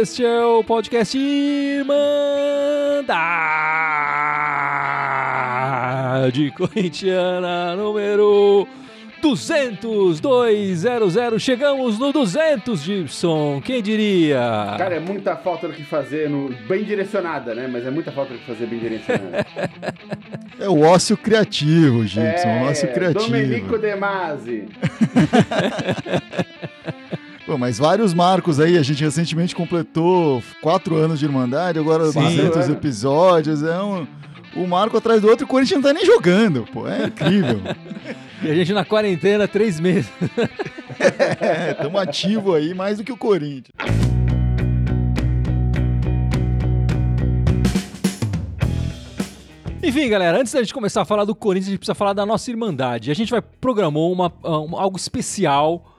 Este é o podcast Irmandade Corintiana número 200, 200. Chegamos no 200, Gibson. Quem diria? Cara, é muita falta do que fazer, no... bem direcionada, né? Mas é muita falta do que fazer bem direcionada. é o ócio criativo, Gibson. É, o ócio criativo. Domenico De Masi. Pô, mas vários marcos aí. A gente recentemente completou quatro anos de Irmandade, agora Sim, 200 é. episódios. É um, um marco atrás do outro e o Corinthians não tá nem jogando, pô. É incrível. E a gente na quarentena, três meses. é, estamos ativos aí mais do que o Corinthians. Enfim, galera, antes da gente começar a falar do Corinthians, a gente precisa falar da nossa Irmandade. A gente vai programou uma, um, algo especial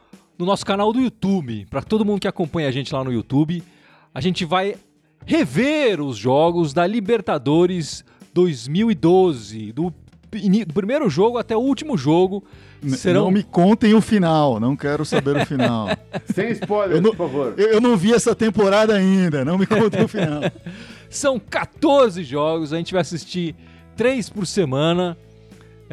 no nosso canal do YouTube. Para todo mundo que acompanha a gente lá no YouTube, a gente vai rever os jogos da Libertadores 2012, do do primeiro jogo até o último jogo. Serão... Não me contem o final, não quero saber o final. Sem spoiler, por favor. Eu, eu, não vi essa temporada ainda, não me contem o final. São 14 jogos, a gente vai assistir 3 por semana.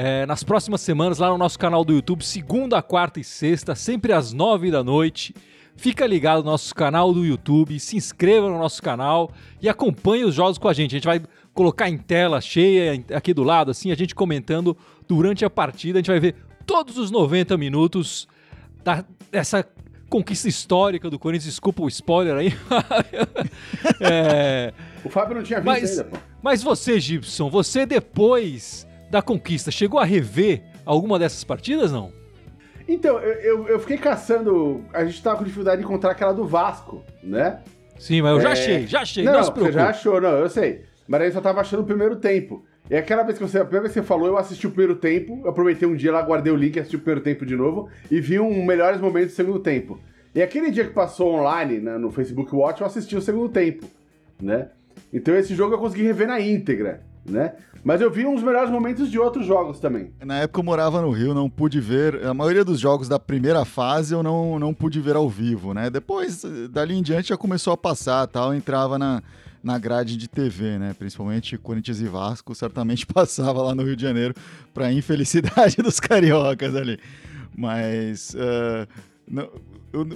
É, nas próximas semanas, lá no nosso canal do YouTube, segunda, quarta e sexta, sempre às 9 da noite. Fica ligado no nosso canal do YouTube, se inscreva no nosso canal e acompanhe os jogos com a gente. A gente vai colocar em tela cheia aqui do lado, assim, a gente comentando durante a partida. A gente vai ver todos os 90 minutos da, dessa conquista histórica do Corinthians. Desculpa o spoiler aí. é, o Fábio não tinha visto mas, ainda. Pô. Mas você, Gibson, você depois da conquista, chegou a rever alguma dessas partidas, não? Então, eu, eu, eu fiquei caçando. A gente tava com dificuldade de encontrar aquela do Vasco, né? Sim, mas eu é... já achei, já achei. Não, não você já achou, não, eu sei. Mas aí só tava achando o primeiro tempo. E aquela vez que você, a primeira vez que você falou, eu assisti o primeiro tempo, eu aproveitei um dia lá, guardei o link, assisti o primeiro tempo de novo e vi um melhores momentos do segundo tempo. E aquele dia que passou online né, no Facebook Watch, eu assisti o segundo tempo, né? Então esse jogo eu consegui rever na íntegra, né? Mas eu vi uns melhores momentos de outros jogos também. Na época eu morava no Rio, não pude ver. A maioria dos jogos da primeira fase eu não, não pude ver ao vivo, né? Depois, dali em diante, já começou a passar tal. Entrava na, na grade de TV, né? Principalmente Corinthians e Vasco, certamente passava lá no Rio de Janeiro para infelicidade dos cariocas ali. Mas uh, não, eu,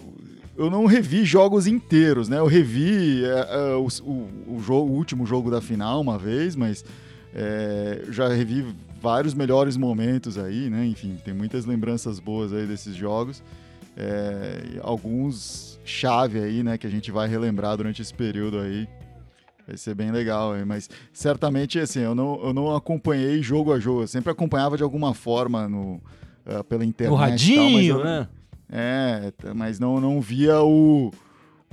eu não revi jogos inteiros, né? Eu revi uh, uh, o, o, jogo, o último jogo da final uma vez, mas é, já revi vários melhores momentos aí, né? Enfim, tem muitas lembranças boas aí desses jogos. É, alguns chave aí, né, que a gente vai relembrar durante esse período aí. Vai ser bem legal, hein? mas certamente assim, eu não, eu não acompanhei jogo a jogo, eu sempre acompanhava de alguma forma no, uh, pela internet. No radinho, tal, eu, né? É, mas não, não via o,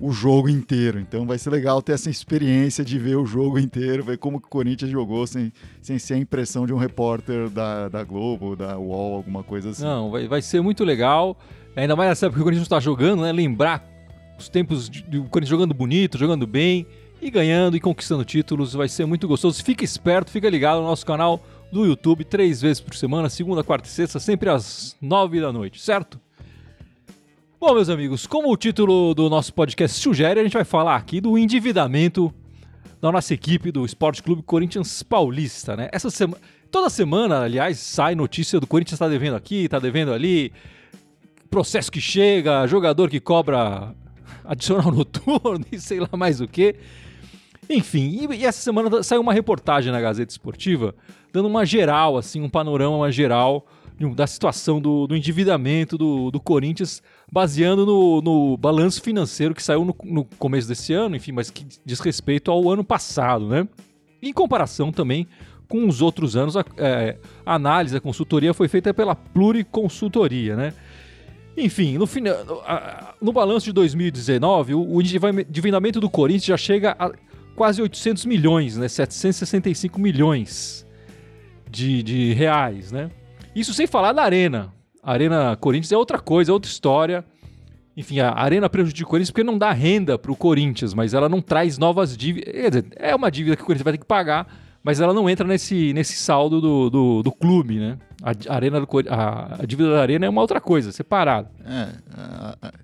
o jogo inteiro. Então vai ser legal ter essa experiência de ver o jogo inteiro, ver como o Corinthians jogou sem, sem ser a impressão de um repórter da, da Globo, da UOL, alguma coisa assim. Não, vai, vai ser muito legal. Ainda mais nessa época que o Corinthians está jogando, né? Lembrar os tempos do Corinthians jogando bonito, jogando bem e ganhando e conquistando títulos. Vai ser muito gostoso. Fica esperto, fica ligado no nosso canal do YouTube, três vezes por semana, segunda, quarta e sexta, sempre às nove da noite, certo? Bom, meus amigos, como o título do nosso podcast sugere, a gente vai falar aqui do endividamento da nossa equipe do Esporte Clube Corinthians Paulista, né? Essa semana, toda semana, aliás, sai notícia do Corinthians está devendo aqui, está devendo ali, processo que chega, jogador que cobra adicional noturno e sei lá mais o que. Enfim, e, e, essa semana saiu uma reportagem na Gazeta Esportiva dando uma geral, assim, um panorama geral da situação do, do endividamento do, do, Corinthians, baseando no, no balanço financeiro que saiu no, no, começo desse ano, enfim, mas que diz respeito ao ano passado, né? Em comparação também com os outros anos, a, é, a análise, a consultoria foi feita pela Pluriconsultoria, né? Enfim, no, no balanço de 2019, o, o endividamento do Corinthians já chega a quase 800 milhões, né? 765 milhões de, de reais, né? Isso sem falar da Arena. A Arena Corinthians é outra coisa, é outra história. Enfim, a Arena prejudica o Corinthians porque não dá renda para o Corinthians, mas ela não traz novas dívidas. Quer dizer, é uma dívida que o Corinthians vai ter que pagar, mas ela não entra nesse, nesse saldo do, do, do clube, né? A, arena do, a, a, dívida da Arena é uma outra coisa, separada. É,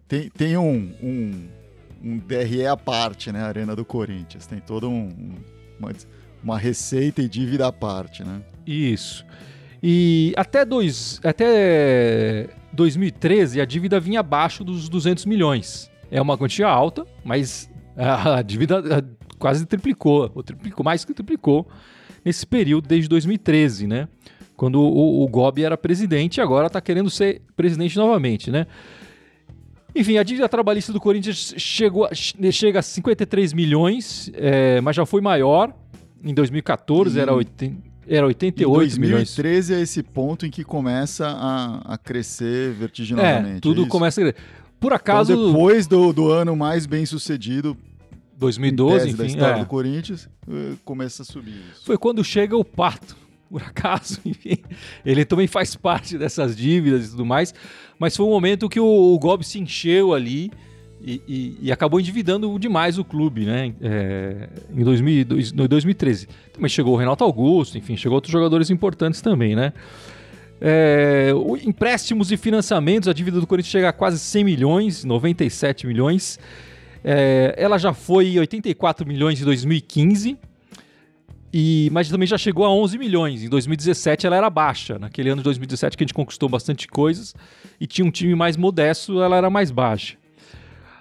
tem, tem um, um um DRE à parte, né? A Arena do Corinthians. Tem toda um, uma, uma receita e dívida à parte, né? Isso. E até, dois, até 2013 a dívida vinha abaixo dos 200 milhões. É uma quantia alta, mas a dívida quase triplicou, ou triplicou, mais que triplicou nesse período desde 2013, né? Quando o, o Gobi era presidente e agora está querendo ser presidente novamente, né? Enfim, a dívida trabalhista do Corinthians chegou, chega a 53 milhões, é, mas já foi maior. Em 2014 era, 80, era 88 milhões. Em 2013 é esse ponto em que começa a, a crescer vertiginosamente. É, tudo é começa a crescer. Por acaso. Então, depois do, do ano mais bem sucedido 2012, enfim, da história é. do Corinthians, eh, começa a subir. Isso. Foi quando chega o Pato, por acaso, enfim. Ele também faz parte dessas dívidas e tudo mais, mas foi um momento que o, o Gobi se encheu ali e, e, e, acabou endividando demais o clube, né? É, em 2000, 2013. Também chegou o Renato Augusto, enfim, chegou outros jogadores importantes também, né? É, empréstimos e financiamentos, a dívida do Corinthians chega a quase 100 milhões, 97 milhões. É, ela já foi 84 milhões em 2015, e, mas também já chegou a 11 milhões. Em 2017 ela era baixa. Naquele ano de 2017 que a gente conquistou bastante coisas e tinha um time mais modesto, ela era mais baixa.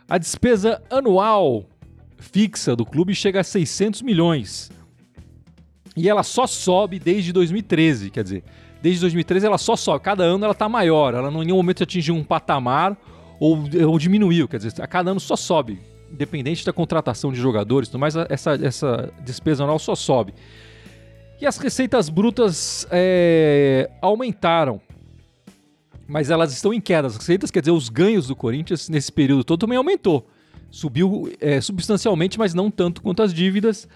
A despesa anual fixa do clube chega a 600 milhões. E ela só sobe desde 2013, quer dizer, desde 2013 ela só sobe. Cada ano ela está maior, ela não, em nenhum momento atingiu um patamar ou, ou diminuiu, quer dizer, a cada ano só sobe independente da contratação de jogadores, mas essa, essa despesa anual só sobe. E as receitas brutas é, aumentaram, mas elas estão em queda. As receitas, quer dizer, os ganhos do Corinthians nesse período todo também aumentou. Subiu é, substancialmente, mas não tanto quanto as dívidas.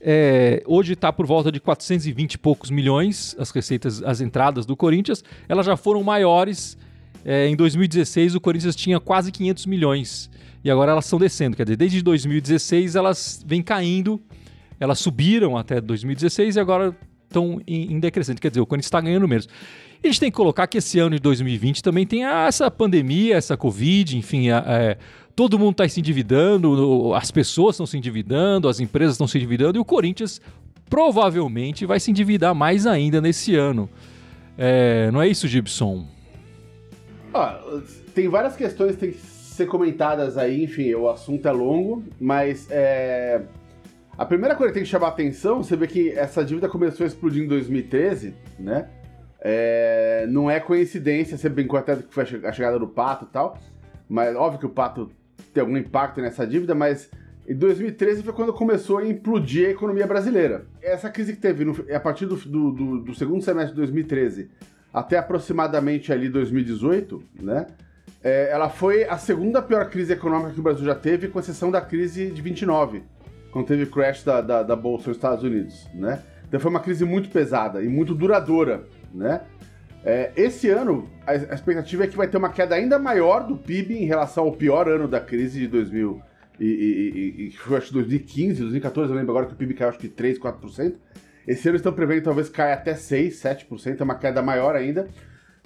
É, hoje está por volta de 420 e poucos milhões as receitas, as entradas do Corinthians. Elas já foram maiores. É, em 2016, o Corinthians tinha quase 500 milhões e agora elas estão descendo. Quer dizer, desde 2016 elas vêm caindo, elas subiram até 2016 e agora estão em, em decrescente. Quer dizer, o Corinthians está ganhando menos. A gente tem que colocar que esse ano de 2020 também tem essa pandemia, essa Covid, enfim, é, todo mundo está se endividando, as pessoas estão se endividando, as empresas estão se endividando e o Corinthians provavelmente vai se endividar mais ainda nesse ano. É, não é isso, Gibson? Ah, tem várias questões que tem que ser comentadas aí, enfim, o assunto é longo, mas é... a primeira coisa que tem que chamar atenção, você vê que essa dívida começou a explodir em 2013, né? É... Não é coincidência, você brincou até que foi a chegada do Pato e tal, mas óbvio que o Pato tem algum impacto nessa dívida, mas em 2013 foi quando começou a implodir a economia brasileira. Essa crise que teve no, a partir do, do, do, do segundo semestre de 2013 até aproximadamente ali 2018, né? é, ela foi a segunda pior crise econômica que o Brasil já teve, com exceção da crise de 29, quando teve o crash da, da, da Bolsa nos Estados Unidos, né? Então foi uma crise muito pesada e muito duradoura, né? É, esse ano, a, expectativa é que vai ter uma queda ainda maior do PIB em relação ao pior ano da crise de 2000 e, e, e, foi acho 2015, 2014, eu lembro agora que o PIB caiu acho que 3, 4%. Esse ano estão prevendo talvez caia até 6, 7%, é uma queda maior ainda.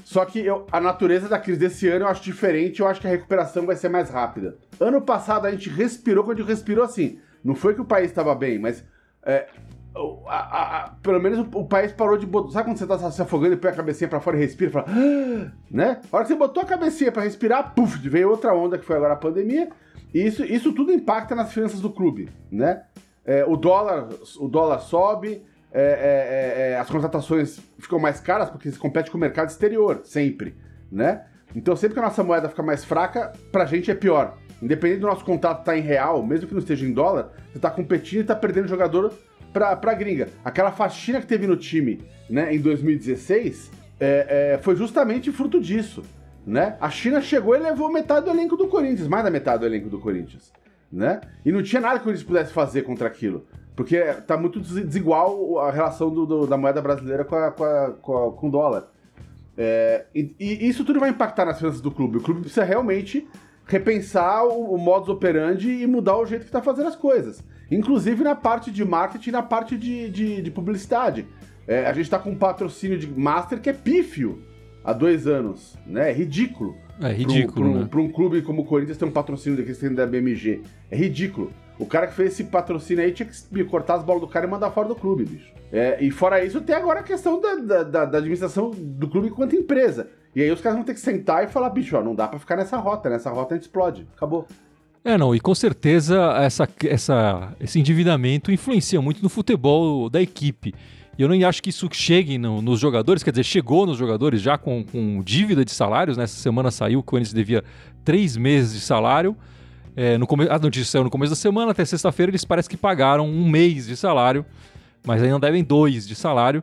Só que eu, a natureza da crise desse ano eu acho diferente, eu acho que a recuperação vai ser mais rápida. Ano passado a gente respirou quando a gente respirou assim. Não foi que o país estava bem, mas. É, a, a, a, pelo menos o, o, país parou de botar. Sabe quando você tá se afogando e põe a cabecinha pra fora e respira? Fala, ah", né? A hora que você botou a cabecinha pra respirar, puf, veio outra onda que foi agora a pandemia. E isso, isso tudo impacta nas finanças do clube, né? É, o, dólar, o dólar sobe, é, é, é, é, as contratações ficam mais caras porque se compete com o mercado exterior, sempre, né? Então sempre que a nossa moeda fica mais fraca, pra gente é pior. Independente do nosso contrato estar tá em real, mesmo que não esteja em dólar, você tá competindo e tá perdendo jogador pra, pra gringa. Aquela faxina que teve no time né, em 2016 é, é, foi justamente fruto disso. Né? A China chegou e levou metade do elenco do Corinthians, mais da metade do elenco do Corinthians. Né? E não tinha nada que o Corinthians pudesse fazer contra aquilo. Porque tá muito desigual a relação do, do, da moeda brasileira com, a, com, a, com, a, com o dólar. É, e, e, isso tudo vai impactar nas finanças do clube. O clube precisa realmente repensar o, o modus operandi e mudar o jeito que está fazendo as coisas. Inclusive na parte de marketing e na parte de, de, de publicidade. É, a gente está com um patrocínio de Master que é pífio há dois anos, né? É ridículo. É ridículo, Para né? um clube como o Corinthians ter um patrocínio daquele tem da BMG. É ridículo. O cara que fez esse patrocínio aí tinha que cortar as bolas do cara e mandar fora do clube, bicho. É, e fora isso, tem agora a questão da, da, da- da administração do clube enquanto empresa. E aí os caras vão ter que sentar e falar, bicho, ó, não dá pra ficar nessa rota, nessa rota a gente explode. Acabou. É, não, e com certeza essa, essa, esse endividamento influencia muito no futebol da equipe. E eu não acho que isso chegue no- nos jogadores, quer dizer, chegou nos jogadores já com, com dívida de salários. Nessa semana saiu que o Corinthians devia três meses de salário. É, no come... A notícia saiu no começo da semana, até sexta-feira eles parecem que pagaram um mês de salário, mas ainda devem dois de salário.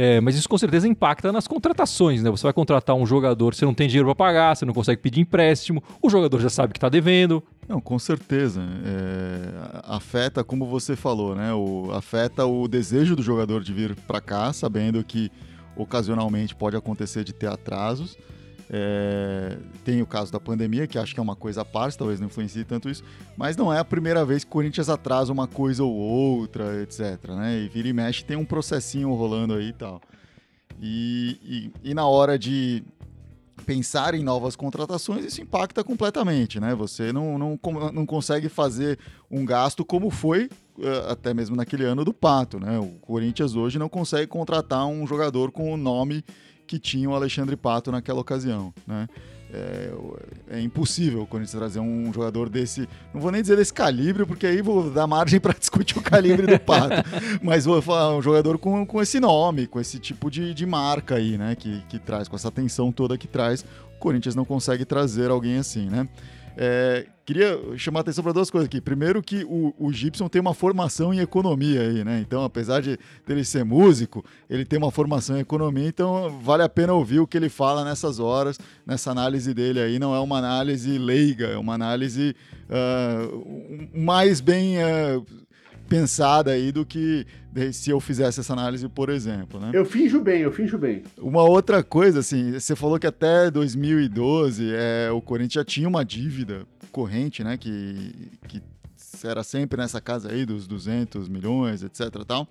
É, mas isso com certeza impacta nas contratações, né? Você vai contratar um jogador, você não tem dinheiro para pagar, você não consegue pedir empréstimo, o jogador já sabe que está devendo, Não, com certeza. É, afeta, como você falou, né? O, afeta o desejo do jogador de vir para cá, sabendo que ocasionalmente pode acontecer de ter atrasos. É, tem o caso da pandemia, que acho que é uma coisa à parte, talvez não influencie tanto isso, mas não é a primeira vez que o Corinthians atrasa uma coisa ou outra, etc. Né? E vira e mexe, tem um processinho rolando aí e tal. E, e, e na hora de pensar em novas contratações, isso impacta completamente, né? Você não, não, não consegue fazer um gasto como foi eh, até mesmo naquele ano do Pato, né? O Corinthians hoje não consegue contratar um jogador com o nome que tinha o Alexandre Pato naquela ocasião, né? É, é impossível o Corinthians trazer um jogador desse, não vou nem dizer desse calibre, porque aí vou dar margem para discutir o calibre do Pato, mas vou falar um jogador com, com esse nome, com esse tipo de, de marca aí, né? Que, que traz, com essa atenção toda que traz, o Corinthians não consegue trazer alguém assim, né? É, queria chamar atenção para duas coisas aqui. Primeiro que o, o Gibson tem uma formação em economia aí, né? Então, apesar de dele ser músico, ele tem uma formação em economia, então vale a pena ouvir o que ele fala nessas horas, nessa análise dele aí. Não é uma análise leiga, é uma análise um- mais bem ah, pensada aí do que se eu fizesse essa análise, por exemplo, né? Eu finjo bem, eu finjo bem. Uma outra coisa, assim, você falou que até 2012 é, o Corinthians já tinha uma dívida corrente, né? Que, que era sempre nessa casa aí dos 200 milhões, etc. Tal.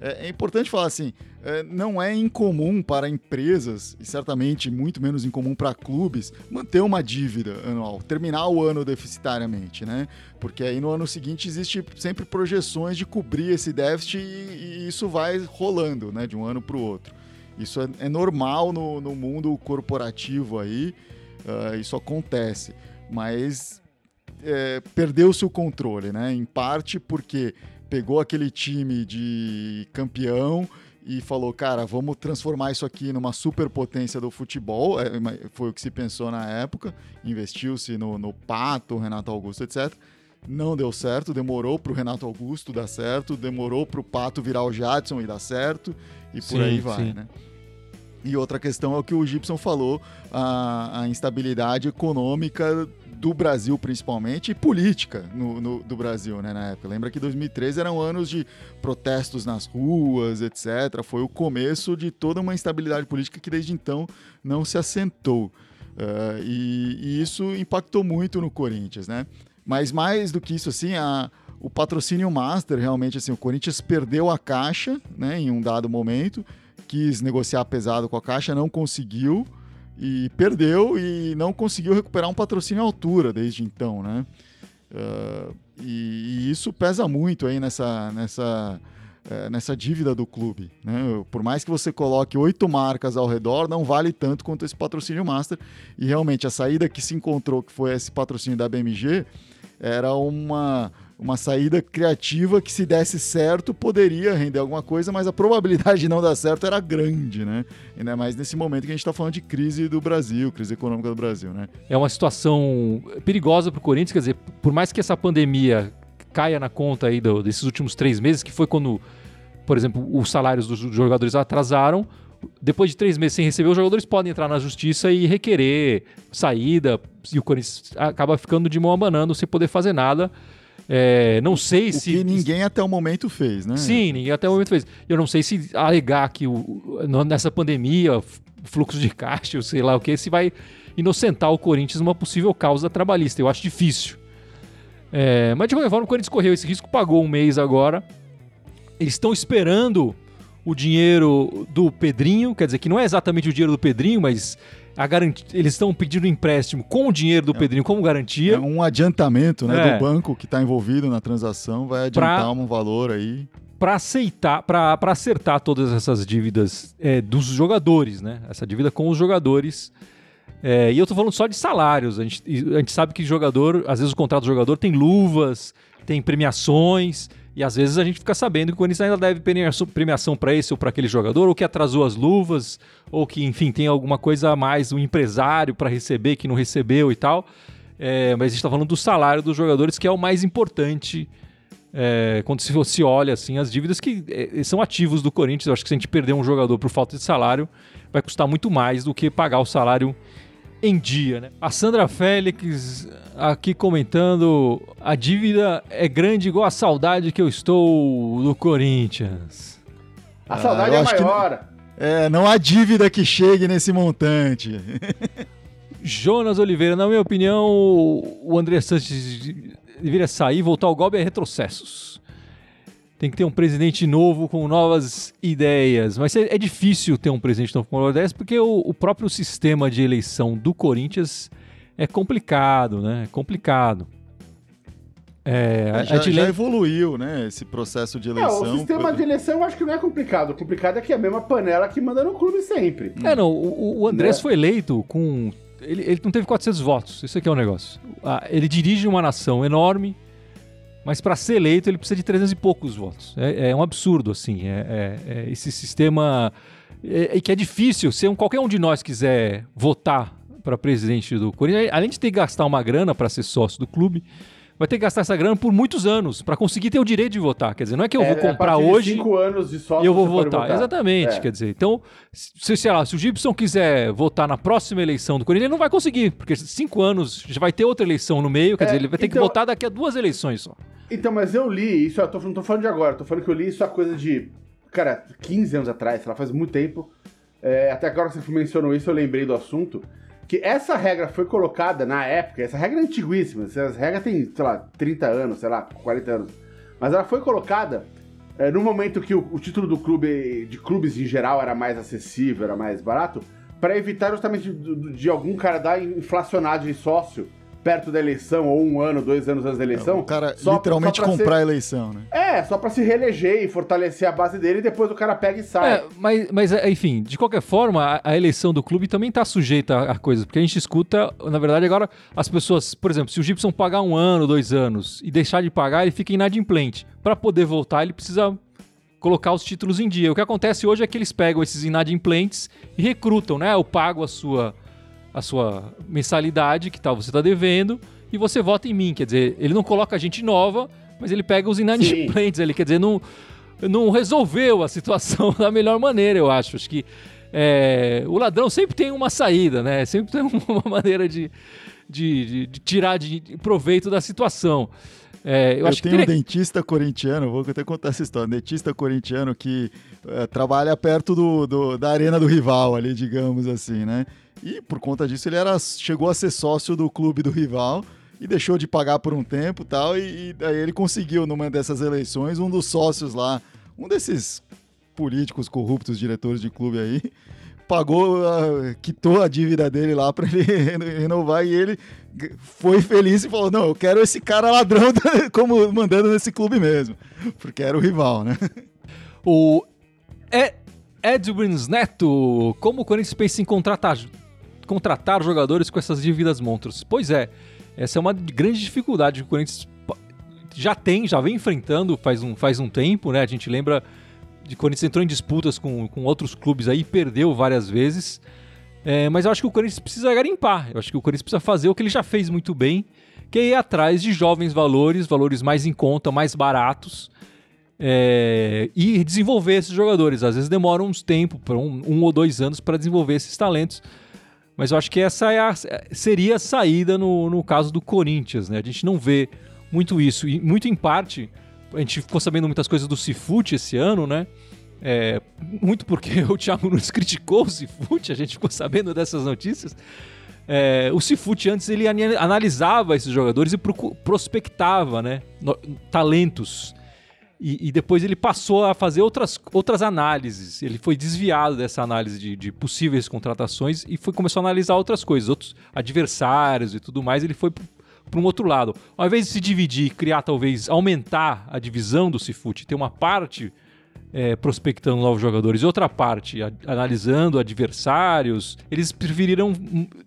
É, é importante falar assim, é, não é incomum para empresas, e certamente muito menos incomum para clubes, manter uma dívida anual, terminar o ano deficitariamente, né? Porque aí no ano seguinte existe sempre projeções de cobrir esse déficit e, e isso vai rolando, né? De um ano para o outro. Isso é, é normal no, no mundo corporativo aí, ah, isso acontece. Mas é, perdeu-se o controle, né? Em parte porque pegou aquele time de campeão e falou, cara, vamos transformar isso aqui numa superpotência do futebol. É, foi o que se pensou na época. Investiu-se no, no Pato, Renato Augusto, etc. Não deu certo, demorou para o Renato Augusto dar certo, demorou para o Pato virar o Jadson e dar certo, e por Sim, aí vai, sim. né? E outra questão é o que o Gibson falou, a, a instabilidade econômica do Brasil, principalmente, e política no, no- do Brasil, né, na época. Lembra que 2013 eram anos de protestos nas ruas, etc. Foi o começo de toda uma instabilidade política que desde então não se assentou. Ah, e, e isso impactou muito no Corinthians, né? Mas mais do que isso, assim, a, o patrocínio master, realmente, assim, o Corinthians perdeu a caixa, né, em um dado momento, quis negociar pesado com a caixa, não conseguiu e perdeu e não conseguiu recuperar um patrocínio à altura desde então, né? Ah, e, e isso pesa muito aí nessa, nessa, eh, nessa dívida do clube, né? Por mais que você coloque oito marcas ao redor, não vale tanto quanto esse patrocínio master. E realmente a saída que se encontrou, que foi esse patrocínio da BMG, era uma, uma saída criativa que, se desse certo, poderia render alguma coisa, mas a probabilidade de não dar certo era grande, né? Ainda mais nesse momento que a gente está falando de crise do Brasil, crise econômica do Brasil, né? É uma situação perigosa para o Corinthians, quer dizer, por mais que essa pandemia caia na conta aí do- desses últimos três meses, que foi quando, por exemplo, os salários dos jogadores atrasaram, depois de três meses sem receber, os jogadores podem entrar na justiça e requerer saída, e o Corinthians acaba ficando de mão abanando sem poder fazer nada. É, não sei O se. que ninguém até o momento fez, né? Sim, ninguém até o momento fez. Eu não sei se alegar que o, nessa pandemia, fluxo de caixa, sei lá o que, se vai inocentar o Corinthians numa possível causa trabalhista. Eu acho difícil. É, mas de qualquer forma, o Corinthians correu esse risco, pagou um mês agora. Eles estão esperando o dinheiro do Pedrinho, quer dizer que não é exatamente o dinheiro do Pedrinho, mas a garantia, eles estão pedindo empréstimo com o dinheiro do Pedrinho como garantia. É um adiantamento né, É. do banco que está envolvido na transação, vai adiantar Pra- um valor aí. para aceitar, para acertar todas essas dívidas é, dos jogadores, né? Essa dívida com os jogadores. É, e eu tô falando só de salários. A gente, a gente sabe que jogador, às vezes o contrato do jogador tem luvas, tem premiações, e às vezes a gente fica sabendo que o Corinthians ainda deve premiação, para esse ou para aquele jogador, ou que atrasou as luvas, ou que, enfim, tem alguma coisa a mais, um empresário para receber que não recebeu e tal. É, mas a gente está falando do salário dos jogadores, que é o mais importante é, quando se, se olha assim as dívidas que é, são ativos do Corinthians. Eu acho que se a gente perder um jogador por falta de salário, vai custar muito mais do que pagar o salário em dia. Né? A Sandra Félix aqui comentando: a dívida é grande igual a saudade que eu estou do Corinthians. A Ah, saudade é maior. É, não há dívida que chegue nesse montante. Jonas Oliveira, na minha opinião, o André Santos deveria sair e voltar ao golpe é retrocessos. Tem que ter um presidente novo com novas ideias. Mas é, é difícil ter um presidente novo com novas ideias porque o, o próprio sistema de eleição do Corinthians é complicado, né? É complicado. É, a já, gente já lembra- evoluiu, né? Esse processo de É, eleição. o sistema de eleição eu acho que não é complicado. O complicado é que é a mesma panela que manda no clube sempre. É, não, o, o Andrés Né? foi eleito com. Ele, ele não teve 400 votos, isso aqui é o negócio. Ah, ele dirige uma nação enorme, mas para ser eleito ele precisa de 300 e poucos votos. É, é um absurdo, assim. É, é- é esse sistema. É, é que é difícil. Se um- qualquer um de nós quiser votar para presidente do Corinthians, além de ter que gastar uma grana para ser sócio do clube, vai ter que gastar essa grana por muitos anos para conseguir ter o direito de votar. Quer dizer, não é que eu É, vou a comprar hoje cinco anos de sócio e eu vou pode votar. Exatamente, É. quer dizer. Então, se, sei lá, se o Gibson quiser votar na próxima eleição do Corinthians, ele não vai conseguir, porque cinco anos já vai ter outra eleição no meio, quer É, dizer, ele vai ter que então- votar daqui a duas eleições só. Então, mas eu li isso, eu tô, não tô falando de agora, tô falando que eu li isso há coisa de, cara, 15 anos atrás, sei lá, faz muito tempo. É, até agora que você mencionou isso, eu lembrei do assunto. Que essa regra foi colocada na época, essa regra é antiguíssima, essa regra tem, sei lá, 30 anos, sei lá, 40 anos. Mas ela foi colocada é, no momento que o, o título do clube, de clubes em geral, era mais acessível, era mais barato, para evitar justamente de, de- algum cara dar inflacionado de sócio perto da eleição, ou um ano, dois anos antes da eleição. O cara só- literalmente só pra ser- comprar a eleição, né? é, só pra se reeleger e fortalecer a base dele e depois o cara pega e sai. É, mas, mas, é, enfim, de qualquer forma, a, a eleição do clube também está sujeita a, a coisas, porque a gente escuta, na verdade, agora as pessoas, por exemplo, se o Gibson pagar um ano, dois anos e deixar de pagar, ele fica inadimplente. Para poder voltar, ele precisa colocar os títulos em dia. O que acontece hoje é que eles pegam esses inadimplentes e recrutam, né? Eu pago a sua, a sua mensalidade que tá, você está devendo e você vota em mim. Quer dizer, ele não coloca gente nova, mas ele pega os inadimplentes ali. Quer dizer, não, não resolveu a situação da melhor maneira, eu acho. Acho que é, o ladrão sempre tem uma saída, né? Sempre tem uma maneira de, de, de- de tirar de proveito da situação. É, eu, Eu, acho que tenho um dentista corintiano, vou até contar essa história. Um dentista corintiano que eh, trabalha perto do, do- da arena do rival ali, digamos assim, né? E por conta disso ele era, chegou a ser sócio do clube do rival e deixou de pagar por um tempo tal. E, e ele conseguiu, numa dessas eleições, um dos sócios lá, um desses políticos corruptos, diretores de clube aí, pagou, ah, quitou a dívida dele lá para ele renovar e ele foi feliz e falou: Não, eu quero esse cara ladrão como mandando nesse clube mesmo, porque era o rival, né? O Ed- Edwins Neto, como o Corinthians pensa em contratar, contratar jogadores com essas dívidas monstros? Pois é, essa é uma grande dificuldade que o Corinthians já tem, já vem enfrentando faz um, faz um tempo, né? A gente lembra de Corinthians entrou em disputas com, com outros clubes aí, perdeu várias vezes. É, mas eu acho que o Corinthians precisa garimpar. Eu acho que o Corinthians precisa fazer o que ele já fez muito bem, que é ir atrás de jovens valores, valores mais em conta, mais baratos, é, e desenvolver esses jogadores. Às vezes demora uns tempo, um, um ou dois anos, para desenvolver esses talentos. Mas eu acho que essa é a- seria a saída no, no caso do Corinthians. Né? A gente não vê muito isso. E muito em parte, a gente ficou sabendo muitas coisas do Cifute esse ano, né? É, muito porque o Thiago Nunes criticou o Cifute, a gente ficou sabendo dessas notícias. É, o Cifute antes ele analisava esses jogadores e prospectava né, talentos. E, e, depois ele passou a fazer outras, outras análises. Ele foi desviado dessa análise de, de possíveis contratações e foi começou a analisar outras coisas, outros adversários e tudo mais. Ele foi para um outro lado. Ao invés de se dividir, criar talvez aumentar a divisão do Cifute, ter uma parte é, prospectando novos jogadores e outra parte a, analisando adversários, eles preferiram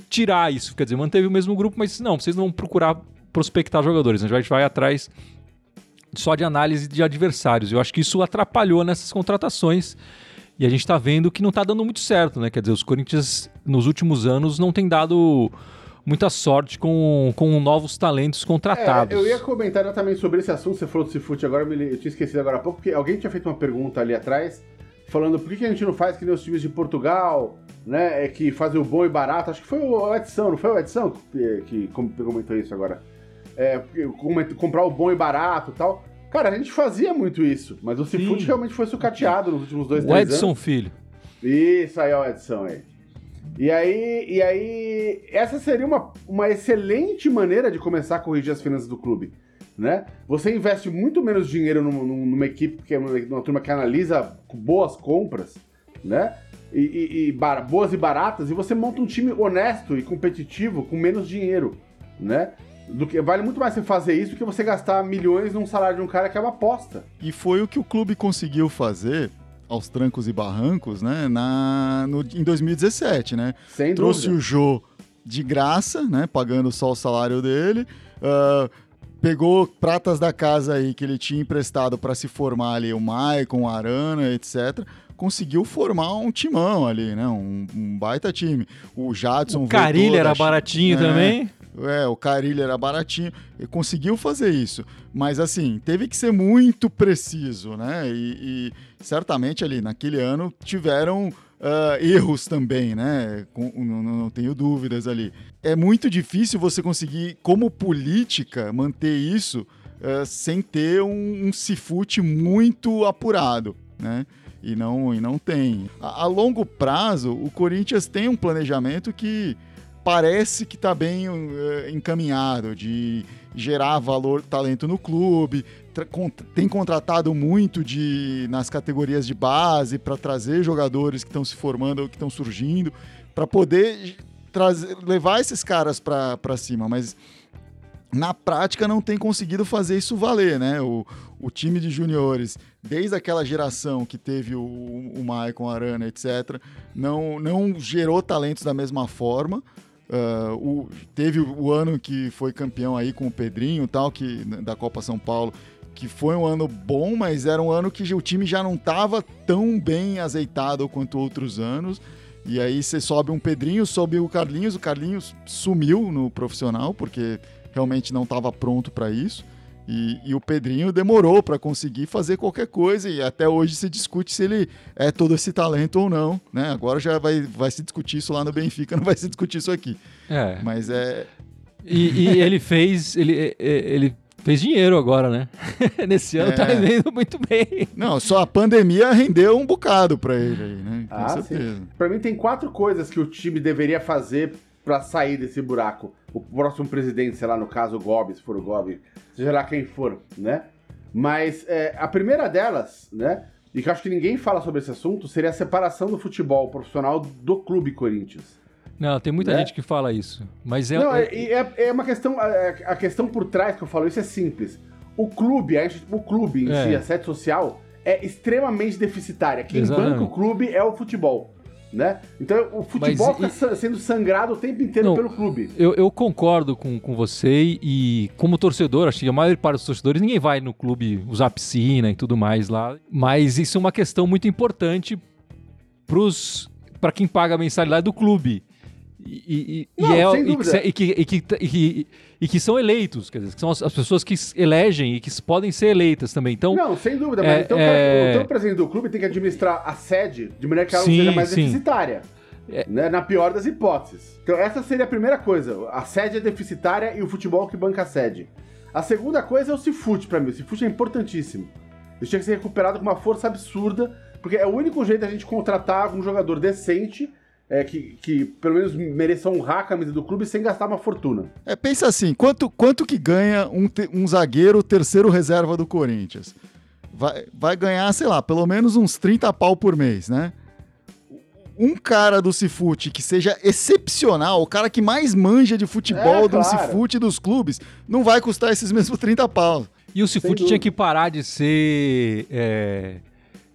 tirar isso, quer dizer, manteve o mesmo grupo, mas não, vocês não vão procurar prospectar jogadores, a gente vai atrás só de análise de adversários. Eu acho que isso atrapalhou nessas contratações. E a gente está vendo que não está dando muito certo, né? Quer dizer, os Corinthians nos últimos anos não tem dado muita sorte com, com novos talentos contratados. É, eu ia comentar exatamente sobre esse assunto, você falou do Cifute agora, eu tinha esquecido agora há pouco, porque alguém tinha feito uma pergunta ali atrás, falando por que, a gente não faz que nem os times de Portugal, né, é que fazem o bom e barato, acho que foi o Edson, não foi o Edson que, que comentou isso agora? É, comprar o bom e barato e tal. Cara, a gente fazia muito isso, mas o Cifute realmente foi sucateado nos últimos dois, o três Edson anos. Filho. Isso aí, ó, Edson aí. E aí, e aí, essa seria uma, uma excelente maneira de começar a corrigir as finanças do clube. Né? Você investe muito menos dinheiro numa, numa equipe que é uma, uma, turma que analisa boas compras, né? E, e, e bar, boas e baratas, e você monta um time honesto e competitivo com menos dinheiro, né? Do que, vale muito mais você fazer isso do que você gastar milhões num salário de um cara que é uma aposta. E foi o que o clube conseguiu fazer aos trancos e barrancos, né? Na, no, em 2017, né? Sem Trouxe dúvida. o Jô de graça, né? Pagando só o salário dele. Uh, pegou pratas da casa aí que ele tinha emprestado para se formar ali, o Maicon, o Arana, etc. Conseguiu formar um timão ali, né? Um, um baita time. O Jadson. O Carilho era baratinho é, também. É, o Carilho era baratinho. Conseguiu fazer isso. Mas, assim, teve que ser muito preciso, né? E, e certamente ali, naquele ano, tiveram uh, erros também, né? Com, não, não, tenho dúvidas ali. É muito difícil você conseguir, como política, manter isso uh, sem ter um, um cifute muito apurado, né? E não, e não tem. A, a longo prazo, o Corinthians tem um planejamento que parece que está bem uh, encaminhado de gerar valor, talento no clube, tem contratado muito de nas categorias de base para trazer jogadores que estão se formando, que estão surgindo, para poder trazer, levar esses caras para cima, mas na prática não tem conseguido fazer isso valer, né? O, o time de juniores, desde aquela geração que teve o, o Maicon, Arana, etc., não, não gerou talentos da mesma forma. Uh, o, teve o ano que foi campeão aí com o Pedrinho tal, que, da Copa São Paulo, que foi um ano bom, mas era um ano que o time já não estava tão bem azeitado quanto outros anos. E aí você sobe um Pedrinho, sobe o Carlinhos, o Carlinhos sumiu no profissional, porque realmente não estava pronto para isso. E, e, o Pedrinho demorou para conseguir fazer qualquer coisa e até hoje se discute se ele é todo esse talento ou não, né? Agora já vai, vai se discutir isso lá no Benfica, não vai se discutir isso aqui. É. Mas é. E, e ele fez, ele, ele fez dinheiro agora, né? Nesse ano tá é. tá rendendo muito bem. Não, só a pandemia rendeu um bocado para ele aí, né? Com ah, certeza. Para mim tem quatro coisas que o time deveria fazer para sair desse buraco. O próximo presidente, sei lá, no caso o Gobi, se for o Gobi, seja lá quem for, né? Mas é, a primeira delas, né? E que eu acho que ninguém fala sobre esse assunto, seria a separação do futebol profissional do clube Corinthians. Não, tem muita né? gente que fala isso. Mas é. Não, é, é, é uma questão. A, questão por trás que eu falo isso é simples. O clube, a o clube em é. si, a sede social, é extremamente deficitária. Quem Exatamente. banca o clube é o futebol né? Então o futebol fica e... sendo sangrado o tempo inteiro Não, pelo clube. Eu, eu, concordo com, com você e como torcedor, acho que a maior parte dos torcedores, ninguém vai no clube usar piscina e tudo mais lá. Mas isso é uma questão muito importante para quem paga a mensalidade do clube. E, e, Não, é, e, que, e, que, e, que, e, que, são eleitos, quer dizer, que são as, as, pessoas que elegem e que podem ser eleitas também. Então, Não, sem dúvida, mas é, então, é... então o presidente do clube tem que administrar a sede de maneira que ela sim, seja mais sim. deficitária. É... Né, na pior das hipóteses. Então, essa seria a primeira coisa. A sede é deficitária e o futebol que banca a sede. A segunda coisa é o Cifute para mim. O Cifute é importantíssimo. Ele tinha que ser recuperado com uma força absurda, porque é o único jeito da gente contratar um jogador decente é, que, que pelo menos mereça honrar a camisa do clube sem gastar uma fortuna. É, pensa assim, quanto, quanto que ganha um, um zagueiro terceiro reserva do Corinthians? vai, vai ganhar, sei lá, pelo menos uns 30 pau por mês, né? Um cara do Cifute que seja excepcional, o cara que mais manja de futebol É, do claro. Cifute dos clubes, não vai custar esses mesmos 30 pau. E o Cifute tinha que parar de ser. é,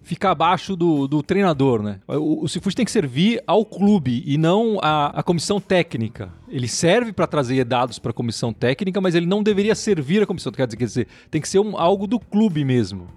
ficar abaixo do, do treinador, né? O, o Cifute tem que servir ao clube e não à, à comissão técnica. Ele serve para trazer dados para a comissão técnica, mas ele não deveria servir a comissão. Quer dizer, quer dizer tem que ser um- algo do clube mesmo.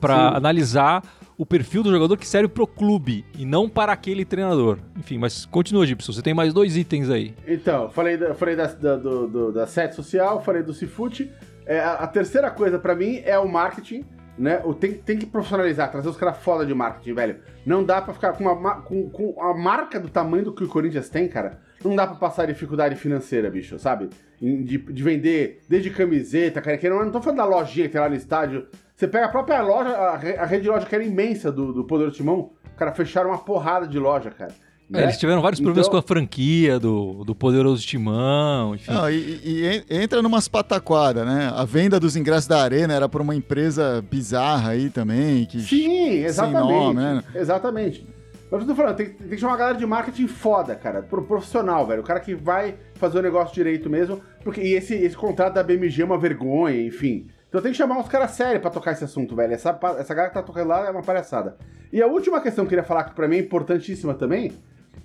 Para analisar o perfil do jogador que serve pro clube e não para aquele treinador. Enfim, mas continua, Gibson. Você tem mais dois itens aí. Então, falei, da, falei da, da, do, do- da sede social, falei do Cifute. É, a, a terceira coisa pra mim é o marketing, né? Tem, tem que profissionalizar, trazer os caras foda de marketing, velho. Não dá pra ficar com, uma, ma- com, com a marca do tamanho do que o Corinthians tem, cara. Não dá pra passar dificuldade financeira, bicho, sabe? De, de vender desde camiseta, cara. Que não, não tô falando da lojinha que tem lá no estádio. Você pega a própria loja, a, a rede de loja que era imensa do, do Poder Timão. Cara, fecharam uma porrada de loja, cara. É, né? eles tiveram vários problemas Então- com a franquia do, do Poderoso Timão, enfim. Não, e, e en- entra numas pataquadas, né? A venda dos ingressos da Arena era por uma empresa bizarra aí também. Que... Sim, exatamente. nome, né? Exatamente. Mas eu tô falando, tem, tem que chamar uma galera de marketing foda, cara. Pro profissional, velho. O cara que vai fazer o negócio direito mesmo. Porque, e esse, esse contrato da BMG é uma vergonha, enfim. Então tem que chamar uns caras sérios pra tocar esse assunto, velho. Essa, essa galera que tá tocando lá é uma palhaçada. E a última questão que eu queria falar que pra mim é importantíssima também.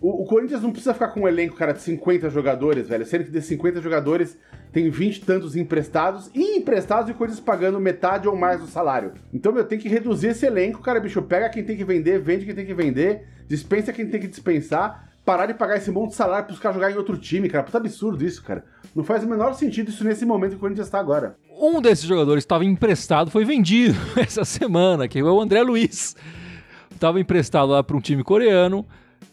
O, o Corinthians não precisa ficar com um elenco, cara, de 50 jogadores, velho. Sendo que desses 50 jogadores tem 20 e tantos emprestados e emprestados e Corinthians pagando metade ou mais do salário. Então, meu, tem que reduzir esse elenco, cara, bicho. Pega quem tem que vender, vende quem tem que vender, dispensa quem tem que dispensar. Parar de pagar esse monte de salário pros caras jogarem em outro time, cara. Puta absurdo isso, cara. Não faz o menor sentido isso nesse momento que o Corinthians tá agora. Um desses jogadores que estava emprestado foi vendido essa semana, que é o André Luiz. Estava emprestado lá para um time coreano.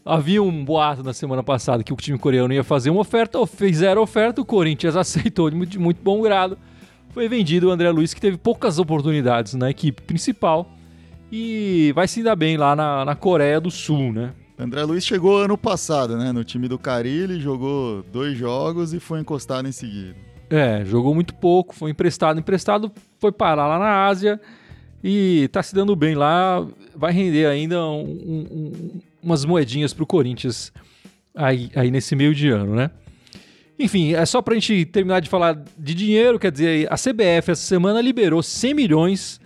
Havia um boato na semana passada que o time coreano ia fazer uma oferta, fizeram a oferta, o Corinthians aceitou de muito, de muito bom grado. Foi vendido o André Luiz, que teve poucas oportunidades na equipe principal e vai se dar bem lá na, na Coreia do Sul, né? André Luiz chegou ano passado, né? No time do Carilli, jogou dois jogos e foi encostado em seguida. É, jogou muito pouco, foi emprestado, emprestado, foi parar lá na Ásia e tá se dando bem lá, vai render ainda um- um- umas moedinhas pro Corinthians aí, aí nesse meio de ano, né? Enfim, é só pra gente terminar de falar de dinheiro, quer dizer, a CBF essa semana liberou 100 milhões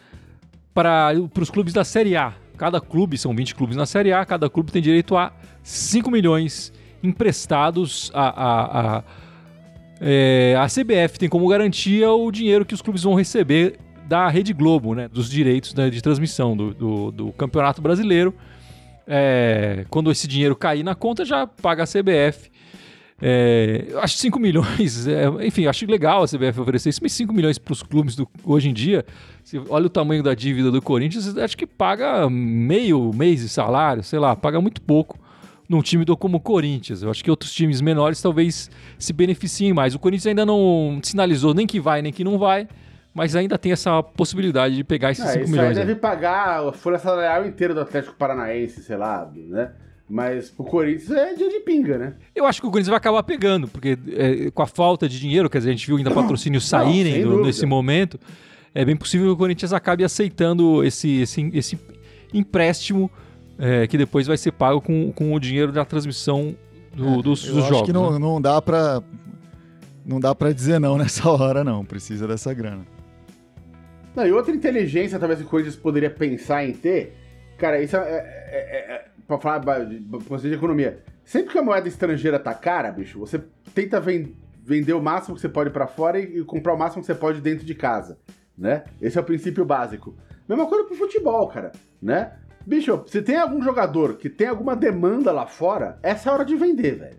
para os clubes da Série A. Cada clube, são 20 clubes na Série A, cada clube tem direito a 5 milhões emprestados a, a, a, é, a CBF tem como garantia o dinheiro que os clubes vão receber da Rede Globo, né, dos direitos né, de transmissão do, do, do Campeonato Brasileiro. É, quando esse dinheiro cair na conta, já paga a CBF. É, acho 5 milhões, é, enfim, acho legal a CBF oferecer isso, mas 5 milhões para os clubes do- hoje em dia, se olha o tamanho da dívida do Corinthians, acho que paga meio mês de salário, sei lá, paga muito pouco num time do, como o Corinthians. Eu acho que outros times menores talvez se beneficiem mais. O Corinthians ainda não sinalizou nem que vai nem que não vai, mas ainda tem essa possibilidade de pegar esses Ah, 5 isso milhões. aí aí. deve pagar a folha salarial inteira do Atlético Paranaense, sei lá, né? Mas pro Corinthians é dia de pinga, né? Eu acho que o Corinthians vai acabar pegando, porque é, com a falta de dinheiro, quer dizer, a gente viu ainda patrocínios saírem do- dúvida. nesse momento, é bem possível que o Corinthians acabe aceitando esse, esse, esse empréstimo é, que depois vai ser pago com, com o dinheiro da transmissão do- dos, É, Eu dos acho jogos. que não, né? não dá pra. Não dá pra dizer não nessa hora, não. Precisa dessa grana. Não, e outra inteligência talvez que o Corinthians poderia pensar em ter, cara, isso é, é, é- é- pra falar pra de economia. Sempre que a moeda estrangeira tá cara, bicho, você tenta ven- vender o máximo que você pode pra fora e, e comprar o máximo que você pode dentro de casa, né? Esse é o princípio básico. Mesma coisa pro futebol, cara, né? Bicho, se tem algum jogador que tem alguma demanda lá fora, essa é a hora de vender, velho.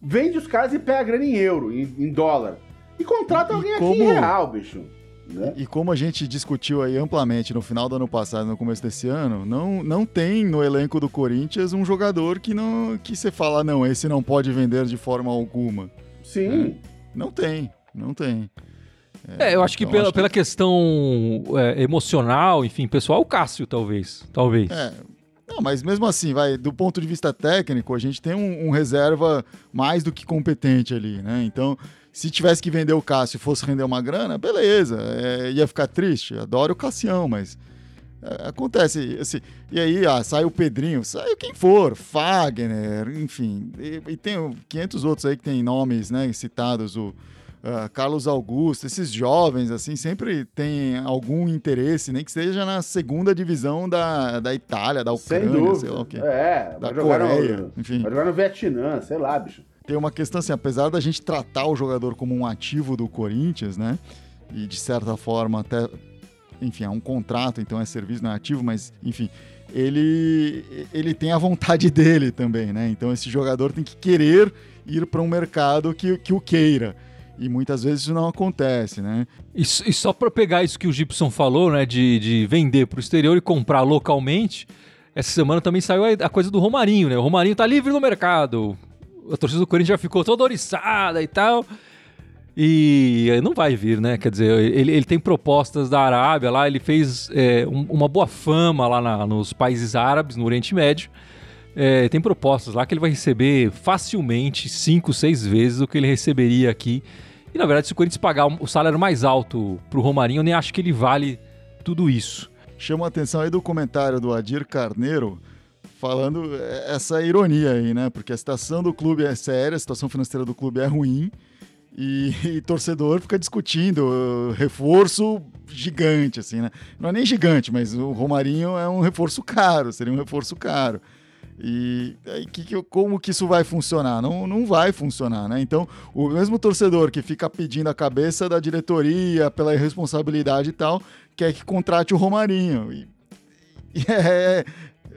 Vende os caras e pega a grana em euro, em, em dólar. E contrata E alguém aqui como- em real, bicho. Né? E como a gente discutiu aí amplamente no final do ano passado no começo desse ano, não, não tem no elenco do Corinthians um jogador que não que você fala, não, esse não pode vender de forma alguma. Sim. Não tem, não tem. É, eu acho que então pela, acho que- pela questão é, emocional, enfim, pessoal, o Cássio, talvez. Talvez. É. Não, mas mesmo assim, vai, do ponto de vista técnico, a gente tem um, um reserva mais do que competente ali, né? Então, se tivesse que vender o Cássio e fosse render uma grana, beleza, é, ia ficar triste. Adoro o Cassião, mas É, acontece, assim, e aí ah, sai o Pedrinho, sai quem for, Fagner, enfim, e, e, tem 500 outros aí que tem nomes, né, citados, o uh, Carlos Augusto, esses jovens, assim, sempre tem algum interesse, nem que seja na segunda divisão da, da Itália, da Ucrânia, sei lá o quê. É, da Coreia, no, enfim. Vai jogar no Vietnã, sei lá, bicho. Tem uma questão assim, apesar da gente tratar o jogador como um ativo do Corinthians, né, e de certa forma até, enfim, é um contrato, então é serviço, não é ativo, mas, enfim, ele, ele tem a vontade dele também, né? Então esse jogador tem que querer ir para um mercado que, que o queira. E muitas vezes isso não acontece, né? E, e só para pegar isso que o Gibson falou, né, de, de vender para o exterior e comprar localmente, essa semana também saiu a, coisa do Romarinho, né? O Romarinho tá livre no mercado. A torcida do Corinthians já ficou toda oriçada e tal. E não vai vir, né? Quer dizer, ele, ele tem propostas da Arábia lá, ele fez é, um, uma boa fama lá na, nos países árabes, no Oriente Médio. É, tem propostas lá que ele vai receber facilmente 5, 6 vezes o que ele receberia aqui e na verdade, se o Corinthians pagar o salário mais alto pro Romarinho, eu nem acho que ele vale tudo isso. Chama a atenção aí do comentário do Adir Carneiro, falando essa ironia aí, né? Porque a situação do clube é séria, a situação financeira do clube é ruim. E, e, torcedor fica discutindo uh, reforço gigante, assim, né? Não é nem gigante, mas o Romarinho é um reforço caro, seria um reforço caro. E aí, que, que, como que isso vai funcionar? Não, não vai funcionar, né? Então, o mesmo torcedor que fica pedindo a cabeça da diretoria pela irresponsabilidade e tal, quer que contrate o Romarinho. E, e é,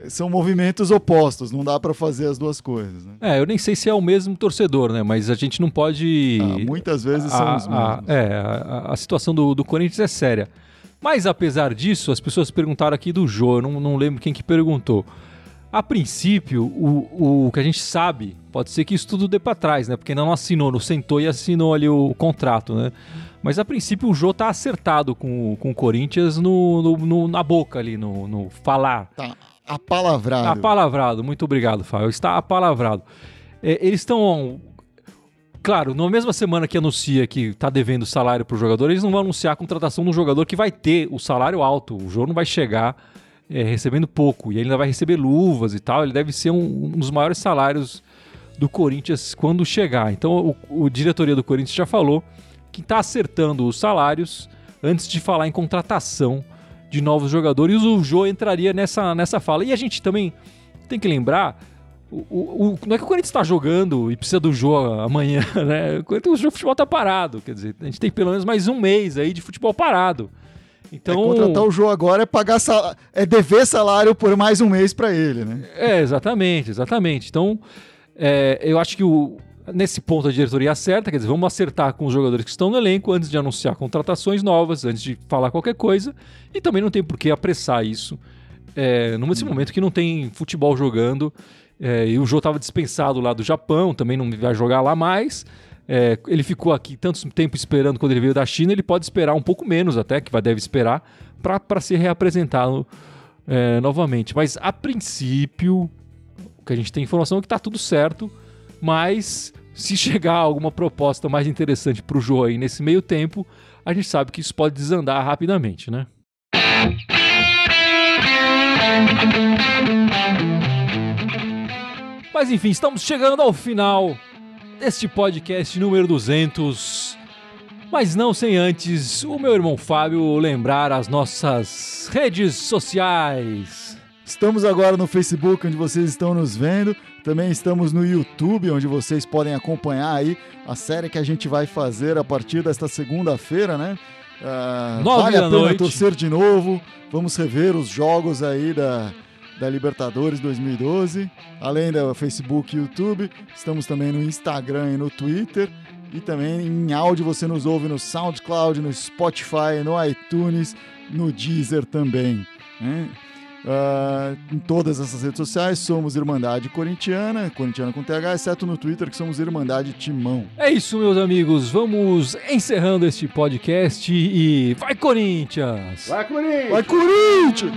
são movimentos opostos, não dá para fazer as duas coisas. Né? É, eu nem sei se é o mesmo torcedor, né? Mas a gente não pode. Ah, muitas vezes a, são os mesmos. A, é, a, a, situação do, do Corinthians é séria. Mas apesar disso, as pessoas perguntaram aqui do Jô, eu não, não lembro quem que perguntou. A princípio, o, o que a gente sabe, pode ser que isso tudo dê para trás, né? Porque ainda não assinou, não sentou e assinou ali o, contrato, né? Mas a princípio o Jô tá acertado com, com o Corinthians no, no, no na boca ali, no, no falar. Tá apalavrado. Apalavrado, muito obrigado, Fábio. Está apalavrado. É, eles estão. Claro, na mesma semana que anuncia que está devendo salário para o jogador, eles não vão anunciar a contratação de um jogador que vai ter o salário alto. O Jô não vai chegar é, recebendo pouco. E ele ainda vai receber luvas e tal. Ele deve ser um, um dos maiores salários do Corinthians quando chegar. Então o, o diretoria do Corinthians já falou que está acertando os salários antes de falar em contratação de novos jogadores. O Jô entraria nessa, nessa fala. E a gente também tem que lembrar. O, o, o não é que o Corinthians está jogando e precisa do Jô amanhã, né? O, Corinthians, o futebol está parado. Quer dizer, a gente tem pelo menos mais um mês aí de futebol parado. Então, é contratar o jogo agora é pagar sal... é dever salário por mais um mês para ele, né? É, exatamente, exatamente. Então, é, eu acho que o, nesse ponto a diretoria acerta, quer dizer, vamos acertar com os jogadores que estão no elenco antes de anunciar contratações novas, antes de falar qualquer coisa. E também não tem por que apressar isso é, nesse momento que não tem futebol jogando. É, e o Jô estava dispensado lá do Japão, também não vai jogar lá mais. É, ele ficou aqui tanto tempo esperando quando ele veio da China, ele pode esperar um pouco menos até, que vai, deve esperar, para ser reapresentado é, novamente. Mas a princípio, o que a gente tem informação é que está tudo certo, mas se chegar alguma proposta mais interessante para o João aí nesse meio tempo, a gente sabe que isso pode desandar rapidamente, né? Mas enfim, estamos chegando ao final deste podcast número 200. Mas não sem antes o meu irmão Fábio lembrar as nossas redes sociais. Estamos agora no Facebook, onde vocês estão nos vendo. Também estamos no YouTube, onde vocês podem acompanhar aí a série que a gente vai fazer a partir desta segunda-feira, né? Uh, vale a pena noite. torcer de novo. Vamos rever os jogos aí da, da Libertadores 2012, além do Facebook e YouTube. Estamos também no Instagram e no Twitter. E também em áudio você nos ouve no SoundCloud, no Spotify, no iTunes, no Deezer também. Né? Uh, em todas essas redes sociais somos Irmandade Corintiana, Corintiana com TH, exceto no Twitter que somos Irmandade Timão. É isso, meus amigos. Vamos encerrando este podcast e vai Corinthians! Vai Corinthians! Vai Corinthians!